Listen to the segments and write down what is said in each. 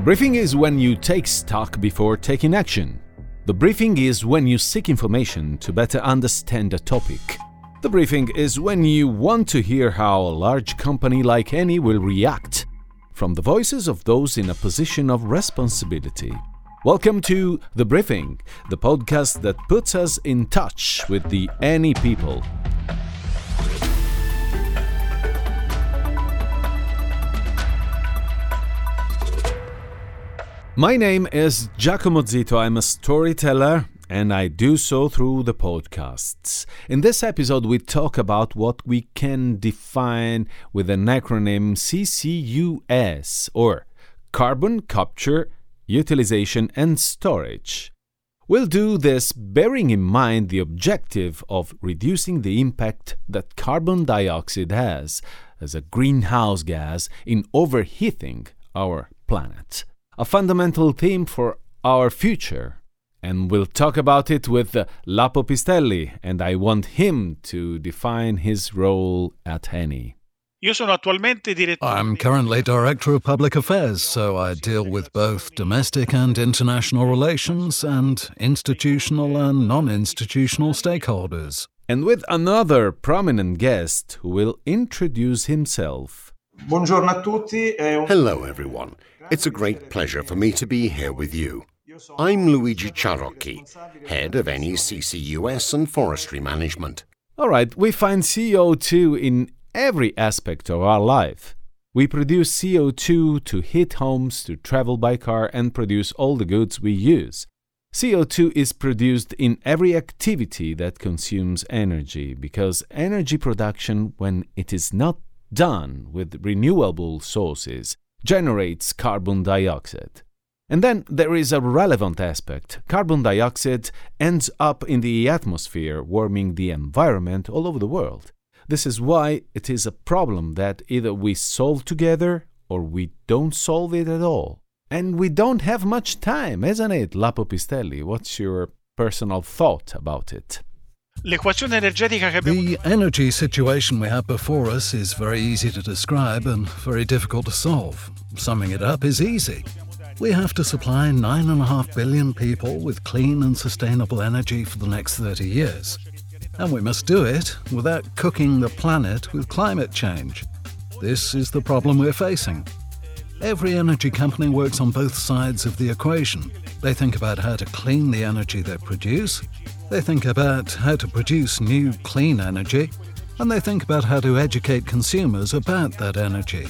The briefing is when you take stock before taking action. The briefing is when you seek information to better understand a topic. The briefing is when you want to hear how a large company like Eni will react from the voices of those in a position of responsibility. Welcome to The Briefing, the podcast that puts us in touch with the Eni people. My name is Giacomo Zito. I'm a storyteller and I do so through the podcasts. In this episode, we talk about what we can define with an acronym CCUS or Carbon Capture, Utilization and Storage. We'll do this bearing in mind the objective of reducing the impact that carbon dioxide has as a greenhouse gas in overheating our planet a fundamental theme for our future. And we'll talk about it with Lapo Pistelli, and I want him to define his role at Eni. I'm currently Director of Public Affairs, so I deal with both domestic and international relations and institutional and non institutional stakeholders. And with another prominent guest who will introduce himself. Hello, everyone. It's a great pleasure for me to be here with you. I'm Luigi Ciarrocchi, head of Eni CCUS and forestry management. All right, we find CO2 in every aspect of our life. We produce CO2 to heat homes, to travel by car, and produce all the goods we use. CO2 is produced in every activity that consumes energy because energy production, when it is not done with renewable sources, generates carbon dioxide. And then there is a relevant aspect. Carbon dioxide ends up in the atmosphere, warming the environment all over the world. This is why it is a problem that either we solve together or we don't solve it at all. And we don't have much time, isn't it, Lapo Pistelli? What's your personal thought about it? The energy situation we have before us is very easy to describe and very difficult to solve. Summing it up is easy. We have to supply 9.5 billion people with clean and sustainable energy for the next 30 years. And we must do it without cooking the planet with climate change. This is the problem we're facing. Every energy company works on both sides of the equation. They think about how to clean the energy they produce they think about how to produce new clean energy, and they think about how to educate consumers about that energy.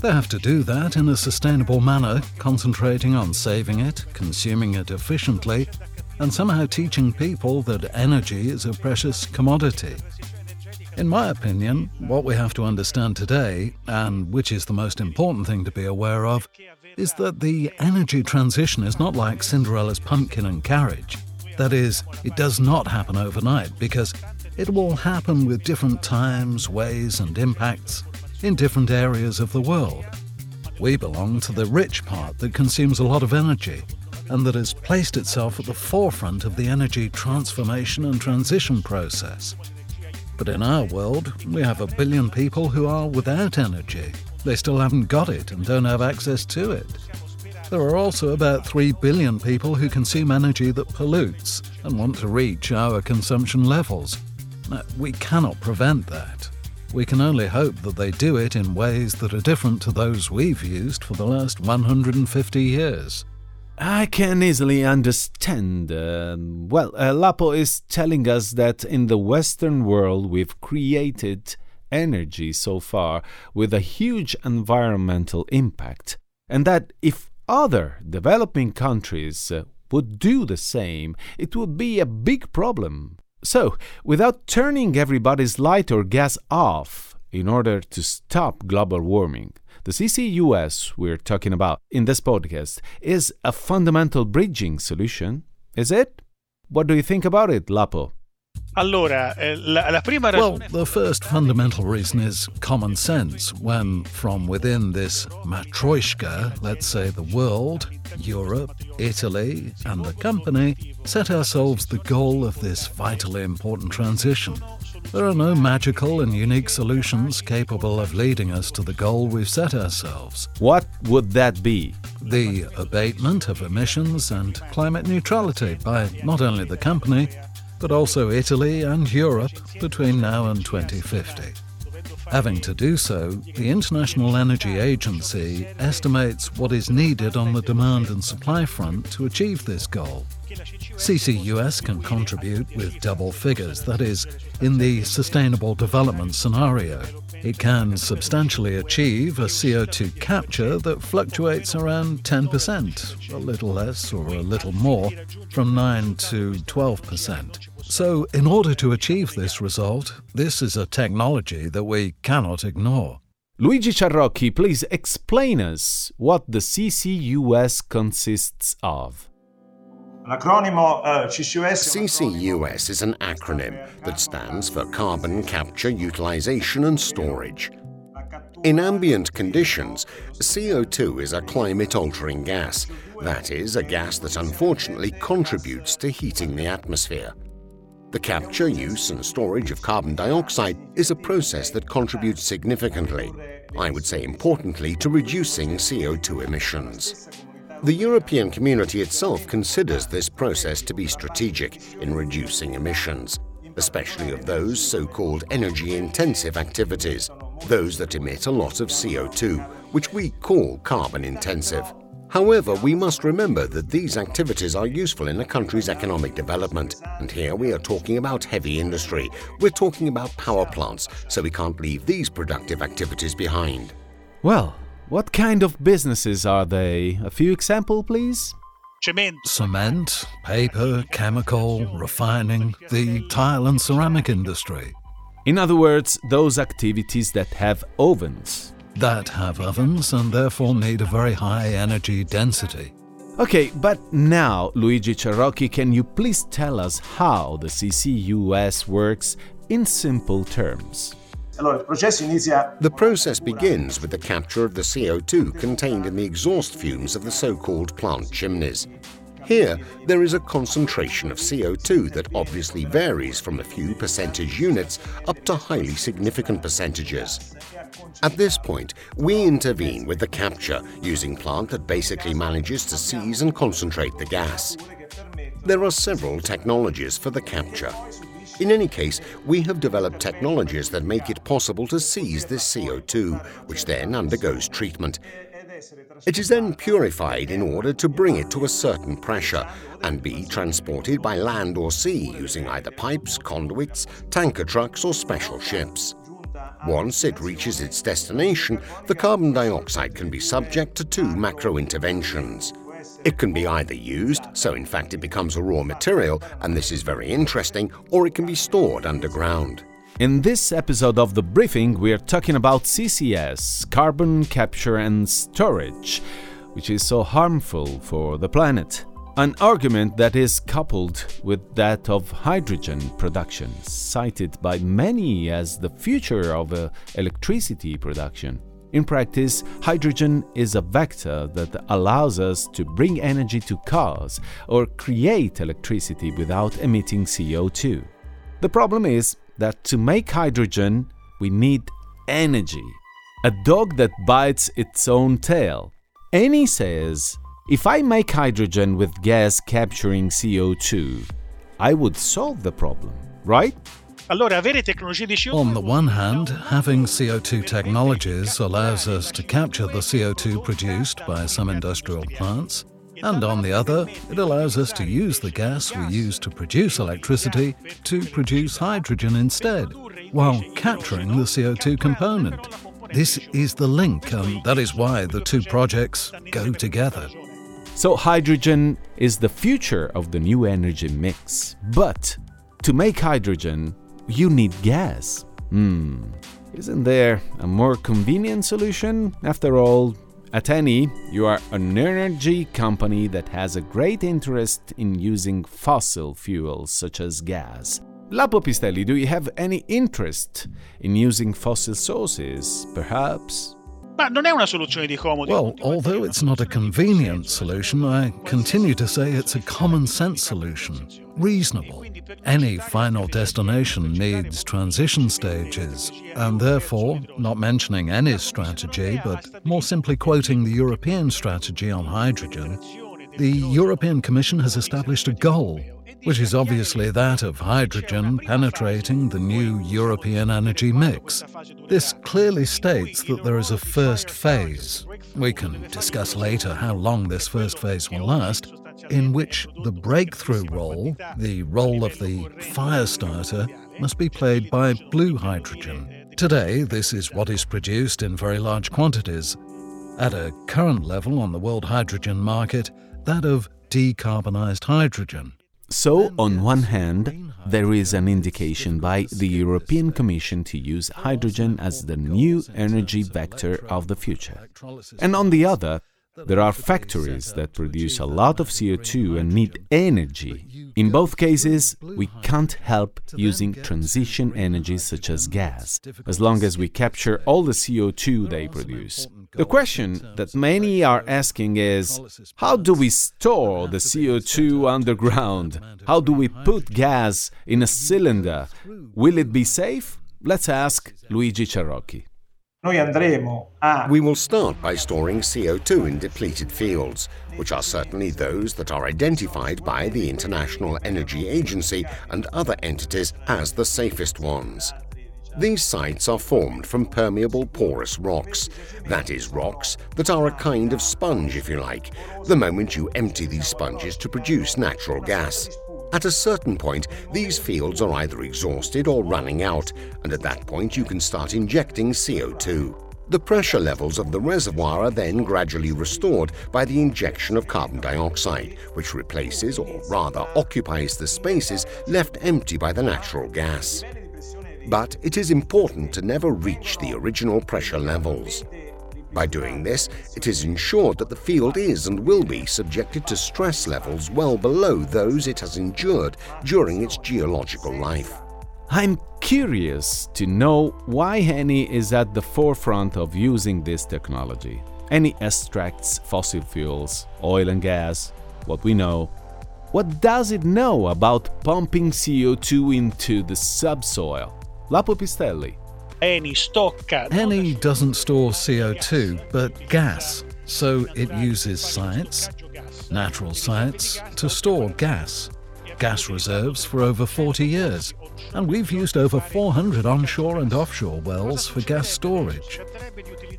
They have to do that in a sustainable manner, concentrating on saving it, consuming it efficiently, and somehow teaching people that energy is a precious commodity. In my opinion, what we have to understand today, and which is the most important thing to be aware of, is that the energy transition is not like Cinderella's pumpkin and carriage. That is, it does not happen overnight because it will happen with different times, ways, and impacts in different areas of the world. We belong to the rich part that consumes a lot of energy and that has placed itself at the forefront of the energy transformation and transition process. But in our world, we have a billion people who are without energy. They still haven't got it and don't have access to it. There are also about 3 billion people who consume energy that pollutes and want to reach our consumption levels. Now, we cannot prevent that. We can only hope that they do it in ways that are different to those we've used for the last 150 years. I can easily understand. Uh, well, uh, Lapo is telling us that in the Western world we've created energy so far with a huge environmental impact, and that if other developing countries uh, would do the same, it would be a big problem. So, without turning everybody's light or gas off in order to stop global warming, the CCUS we're talking about in this podcast is a fundamental bridging solution, is it? What do you think about it, Lapo? Allora, eh, la, la prima Well, the first fundamental reason is common sense. When from within this matryoshka, let's say the world, Europe, Italy, and the company, set ourselves the goal of this vitally important transition. There are no magical and unique solutions capable of leading us to the goal we've set ourselves. What would that be? The abatement of emissions and climate neutrality by not only the company, but also Italy and Europe between now and 2050. Having to do so, the International Energy Agency estimates what is needed on the demand and supply front to achieve this goal. CCUS can contribute with double figures, that is, in the Sustainable Development scenario. It can substantially achieve a CO2 capture that fluctuates around 10%, a little less or a little more, from 9 to 12%. So, in order to achieve this result, this is a technology that we cannot ignore. Luigi Ciarrocchi, please explain us what the CCUS consists of. CCUS uh, CCUS is an acronym that stands for Carbon Capture, Utilization and Storage. In ambient conditions, CO2 is a climate altering gas, that is, a gas that unfortunately contributes to heating the atmosphere. The capture, use, and storage of carbon dioxide is a process that contributes significantly, I would say importantly, to reducing CO2 emissions. The European community itself considers this process to be strategic in reducing emissions, especially of those so called energy intensive activities, those that emit a lot of CO2, which we call carbon intensive. However, we must remember that these activities are useful in a country's economic development, and here we are talking about heavy industry. We're talking about power plants, so we can't leave these productive activities behind. Well, what kind of businesses are they? A few example, please? cemento, Cement, paper, chemical, refining, the tile and ceramic industry. In other words, those activities that have ovens. that have ovens and therefore need a very high energy density. Okay, but now, Luigi Ciarrocchi, can you please tell us how the CCUS works in simple terms? The process begins with the capture of the CO2 contained in the exhaust fumes of the so called plant chimneys. Here, there is a concentration of CO2 that obviously varies from a few percentage units up to highly significant percentages. At this point, we intervene with the capture using plant that basically manages to seize and concentrate the gas. There are several technologies for the capture. In any case, we have developed technologies that make it possible to seize this CO2, which then undergoes treatment. It is then purified in order to bring it to a certain pressure and be transported by land or sea using either pipes, conduits, tanker trucks, or special ships. Once it reaches its destination, the carbon dioxide can be subject to two macro interventions. It can be either used, so in fact it becomes a raw material, and this is very interesting, or it can be stored underground. In this episode of The Briefing, we're talking about CCS, carbon capture and storage, which is so harmful for the planet. An argument that is coupled with that of hydrogen production, cited by many as the future of uh, electricity production. In practice, hydrogen is a vector that allows us to bring energy to cars or create electricity without emitting CO2. The problem is that to make hydrogen, we need energy. A dog that bites its own tail. Eni says if I make hydrogen with gas capturing CO2, I would solve the problem, right? Allora avere tecnologie di CO2 On the one hand, having CO2 technologies allows us to capture the CO2 produced by some industrial plants, and on the other, it allows us to use the gas we use to produce electricity to produce hydrogen instead, while capturing the CO2 component. This is the link, and that is why the two projects go together. So, hydrogen is the future of the new energy mix. But to make hydrogen, you need gas. Hmm. Isn't there a more convenient solution? After all, at Eni, you are an energy company that has a great interest in using fossil fuels such as gas. Lapo Pistelli, do you have any interest in using fossil sources, perhaps? Non è una soluzione di. Well, although it's not a convenient solution, I continue to say it's a common sense solution, reasonable. Any final destination needs transition stages, and therefore, not mentioning any strategy, but more simply quoting the European strategy on hydrogen, the European Commission has established a goal which is obviously that of hydrogen penetrating the new European energy mix. This clearly states that there is a first phase. We can discuss later how long this first phase will last, in which the breakthrough role, the role of the fire starter, must be played by blue hydrogen. Today, this is what is produced in very large quantities. At a current level on the world hydrogen market, that of decarbonized hydrogen. So, on one hand, there is an indication by the European Commission to use hydrogen as the new energy vector of the future. And on the other, there are factories that produce a lot of CO2 and need energy. In both cases, we can't help using transition energies such as gas, as long as we capture all the CO2 they produce. The question that many are asking is how do we store the CO2 underground? How do we put gas in a cylinder? Will it be safe? Let's ask Luigi Ciarrocchi. Noi andremo a We will start by storing CO2 in depleted fields, which are certainly those that are identified by the International Energy Agency and other entities as the safest ones. These sites are formed from permeable porous rocks, that is, rocks that are a kind of sponge, if you like, the moment you empty these sponges to produce natural gas. At a certain point, these fields are either exhausted or running out, and at that point you can start injecting CO2. The pressure levels of the reservoir are then gradually restored by the injection of carbon dioxide, which replaces or rather occupies the spaces left empty by the natural gas. But it is important to never reach the original pressure levels. By doing this, it is ensured that the field is and will be subjected to stress levels well below those it has endured during its geological life. I'm curious to know why Eni is at the forefront of using this technology. Eni extracts fossil fuels, oil and gas, what we know. What does it know about pumping CO2 into the subsoil? Lapo Pistelli. Eni stocca Eni doesn't store CO2, but gas, so it uses science, natural science, to store gas. Gas reserves for over 40 years, and we've used over 400 onshore and offshore wells for gas storage.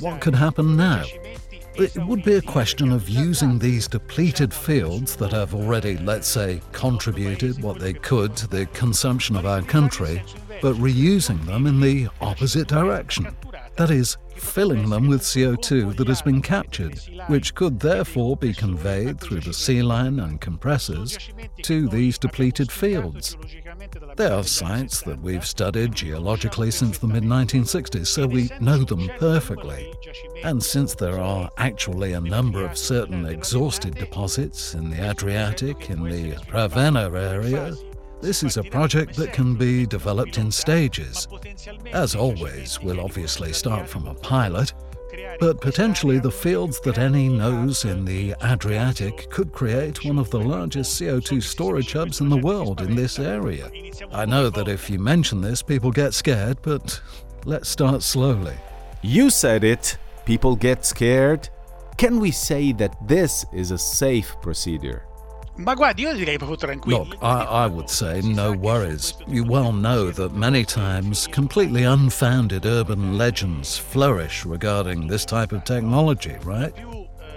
What could happen now? It would be a question of using these depleted fields that have already, let's say, contributed what they could to the consumption of our country, but reusing them in the opposite direction. That is, filling them with CO2 that has been captured, which could therefore be conveyed through the sea line and compressors to these depleted fields. They are sites that we've studied geologically since the mid 1960s, so we know them perfectly. And since there are actually a number of certain exhausted deposits in the Adriatic, in the Ravenna area, this is a project that can be developed in stages. As always, we'll obviously start from a pilot, but potentially the fields that Eni knows in the Adriatic could create one of the largest CO2 storage hubs in the world in this area. I know that if you mention this, people get scared, but let's start slowly. You said it. People get scared. Can we say that this is a safe procedure? Look, I, I would say no worries. You well know that many times completely unfounded urban legends flourish regarding this type of technology, right?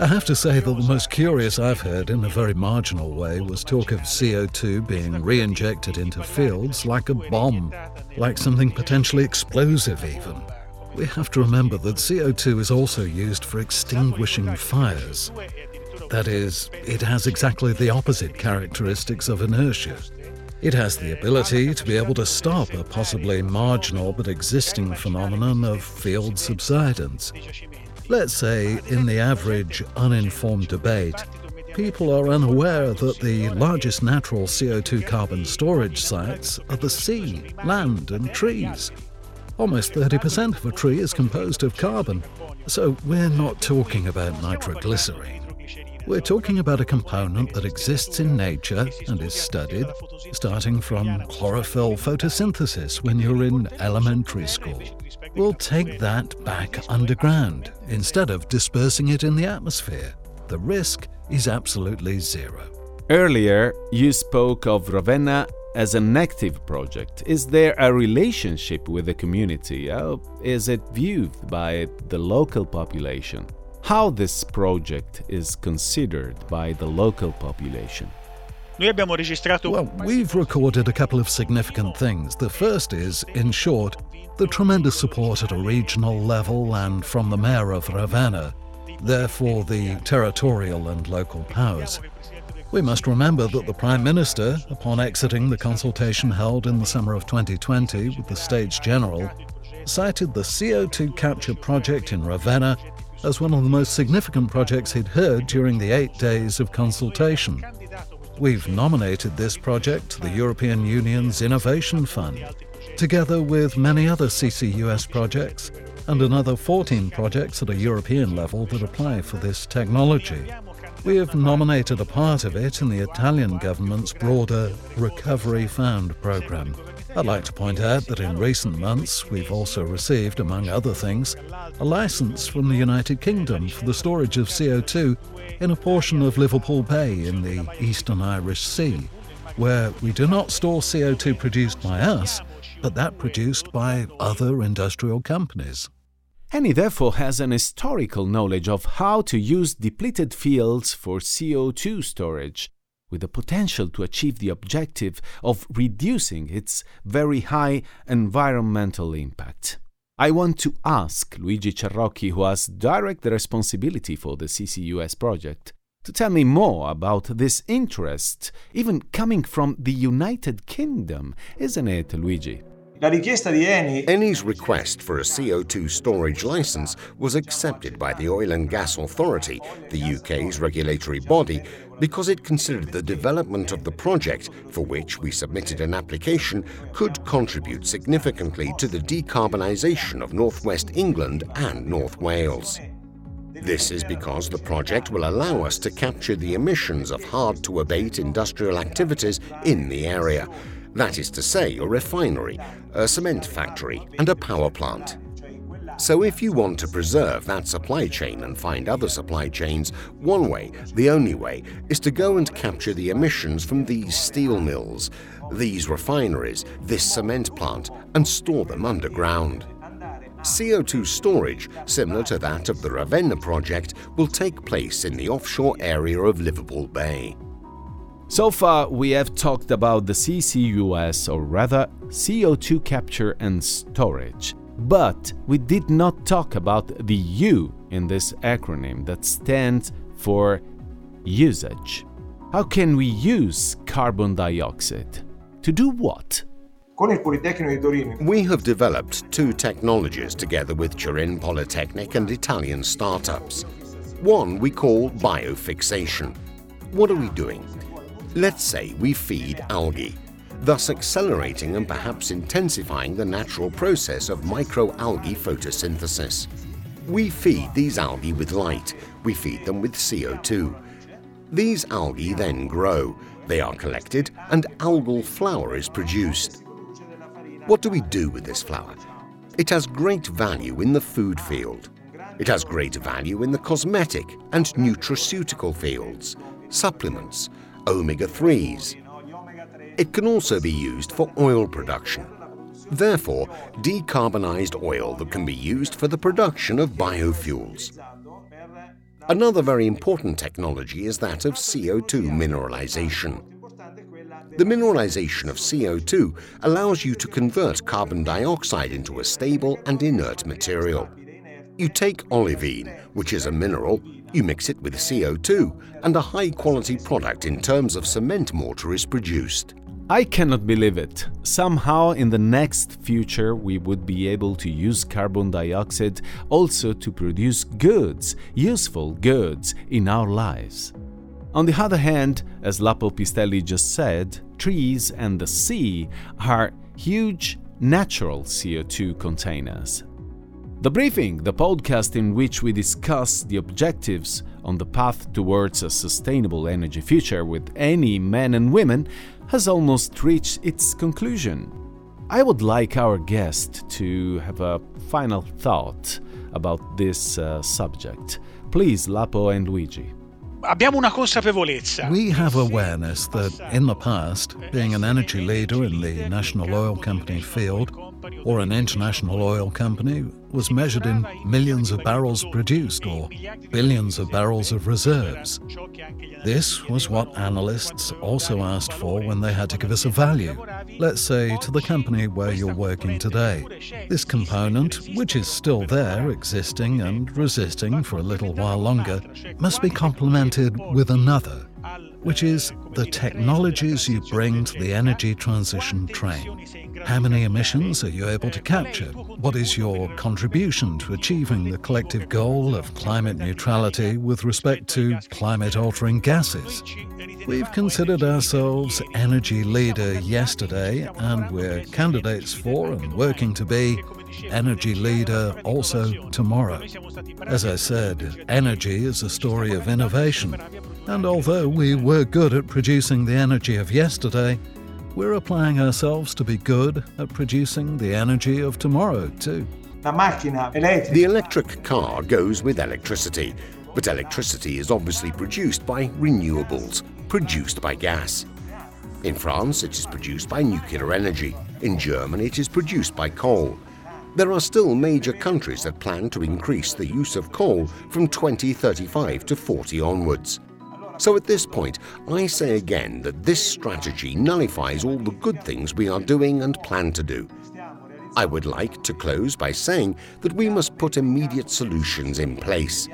I have to say that the most curious I've heard in a very marginal way was talk of CO2 being re injected into fields like a bomb, like something potentially explosive, even. We have to remember that CO2 is also used for extinguishing fires. That is, it has exactly the opposite characteristics of inertia. It has the ability to be able to stop a possibly marginal but existing phenomenon of field subsidence. Let's say, in the average uninformed debate, people are unaware that the largest natural CO2 carbon storage sites are the sea, land, and trees. Almost 30% of a tree is composed of carbon, so we're not talking about nitroglycerine. We're talking about a component that exists in nature and is studied, starting from chlorophyll photosynthesis when you're in elementary school. We'll take that back underground instead of dispersing it in the atmosphere. The risk is absolutely zero. Earlier, you spoke of Ravenna as an active project. Is there a relationship with the community? How is it viewed by the local population? How this project is considered by the local population. Well, we've recorded a couple of significant things. The first is, in short, the tremendous support at a regional level and from the mayor of Ravenna, therefore the territorial and local powers. We must remember that the Prime Minister, upon exiting the consultation held in the summer of 2020 with the States General, cited the CO2 capture project in Ravenna as one of the most significant projects he'd heard during the eight days of consultation. We've nominated this project to the European Union's Innovation Fund, together with many other CCUS projects and another 14 projects at a European level that apply for this technology. We have nominated a part of it in the Italian government's broader Recovery Fund programme. I'd like to point out that in recent months we've also received, among other things, a license from the United Kingdom for the storage of CO2 in a portion of Liverpool Bay in the eastern Irish Sea, where we do not store CO2 produced by us, but that produced by other industrial companies. Eni therefore has an historical knowledge of how to use depleted fields for CO2 storage with the potential to achieve the objective of reducing its very high environmental impact. I want to ask Luigi Ciarrocchi, who has direct responsibility for the CCUS project, to tell me more about this interest, even coming from the United Kingdom, isn't it, Luigi? Eni's request for a CO2 storage license was accepted by the Oil and Gas Authority, the UK's regulatory body, because it considered the development of the project, for which we submitted an application, could contribute significantly to the decarbonisation of northwest England and North Wales. This is because the project will allow us to capture the emissions of hard to abate industrial activities in the area that is to say, a refinery, a cement factory, and a power plant. So, if you want to preserve that supply chain and find other supply chains, one way, the only way, is to go and capture the emissions from these steel mills, these refineries, this cement plant, and store them underground. CO2 storage, similar to that of the Ravenna project, will take place in the offshore area of Liverpool Bay. So far, we have talked about the CCUS, or rather CO2 capture and storage. But we did not talk about the U in this acronym that stands for usage. How can we use carbon dioxide? To do what? We have developed two technologies together with Turin Polytechnic and Italian startups. One we call biofixation. What are we doing? Let's say we feed algae, thus accelerating and perhaps intensifying the natural process of microalgae photosynthesis. We feed these algae with light, we feed them with CO2. These algae then grow, they are collected, and algal flour is produced. What do we do with this flour? It has great value in the food field. It has great value in the cosmetic and nutraceutical fields, supplements, omega 3s. It can also be used for oil production. Therefore, decarbonized oil that can be used for the production of biofuels. Another very important technology is that of CO2 mineralization. The mineralization of CO2 allows you to convert carbon dioxide into a stable and inert material. You take olivine, which is a mineral, you mix it with CO2, and a high quality product in terms of cement mortar is produced. I cannot believe it. Somehow, in the next future, we would be able to use carbon dioxide also to produce goods, useful goods, in our lives. On the other hand, as Lapo Pistelli just said, trees and the sea are huge natural CO2 containers. The Briefing, the podcast in which we discuss the objectives on the path towards a sustainable energy future with Eni men and women, has almost reached its conclusion. I would like our guest to have a final thought about this uh, subject. Please, Lapo and Luigi. Abbiamo una consapevolezza. We have awareness that in the past, being an energy leader in the national oil company field or an international oil company was measured in millions of barrels produced or billions of barrels of reserves. This was what analysts also asked for when they had to give us a value, let's say to the company where you're working today. This component, which is still there, existing and resisting for a little while longer, must be complemented with another which is the technologies you bring to the energy transition train. How many emissions are you able to capture? What is your contribution to achieving the collective goal of climate neutrality with respect to climate altering gases? We've considered ourselves energy leader yesterday, and we're candidates for and working to be energy leader also tomorrow. As I said, energy is a story of innovation. And although we were good at producing the energy of yesterday, we're applying ourselves to be good at producing the energy of tomorrow, too. The electric car goes with electricity, but electricity is obviously produced by renewables, produced by gas. In France, it is produced by nuclear energy. In Germany, it is produced by coal. There are still major countries that plan to increase the use of coal from 2035 to 40 onwards. So at this point, I say again that this strategy nullifies all the good things we are doing and plan to do. I would like to close by saying that we must put immediate solutions in place.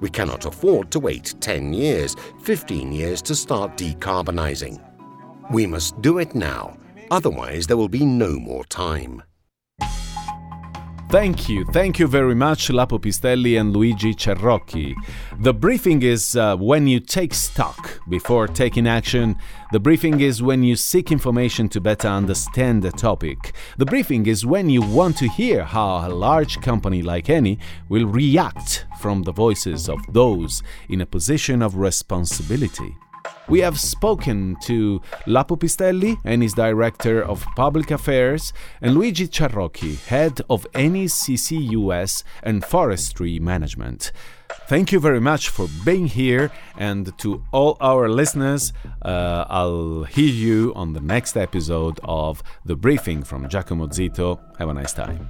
We cannot afford to wait 10 years, 15 years to start decarbonising. We must do it now, otherwise, there will be no more time. Thank you, thank you very much, Lapo Pistelli and Luigi Ciarrocchi. The briefing is uh, when you take stock before taking action. The briefing is when you seek information to better understand a topic. The briefing is when you want to hear how a large company like Eni will react from the voices of those in a position of responsibility. We have spoken to Lapo Pistelli, and Eni's Director of Public Affairs, and Luigi Ciarrocchi, Head of Eni's CCUS and Forestry Management. Thank you very much for being here, and to all our listeners, uh, I'll hear you on the next episode of The Briefing from Giacomo Zito. Have a nice time.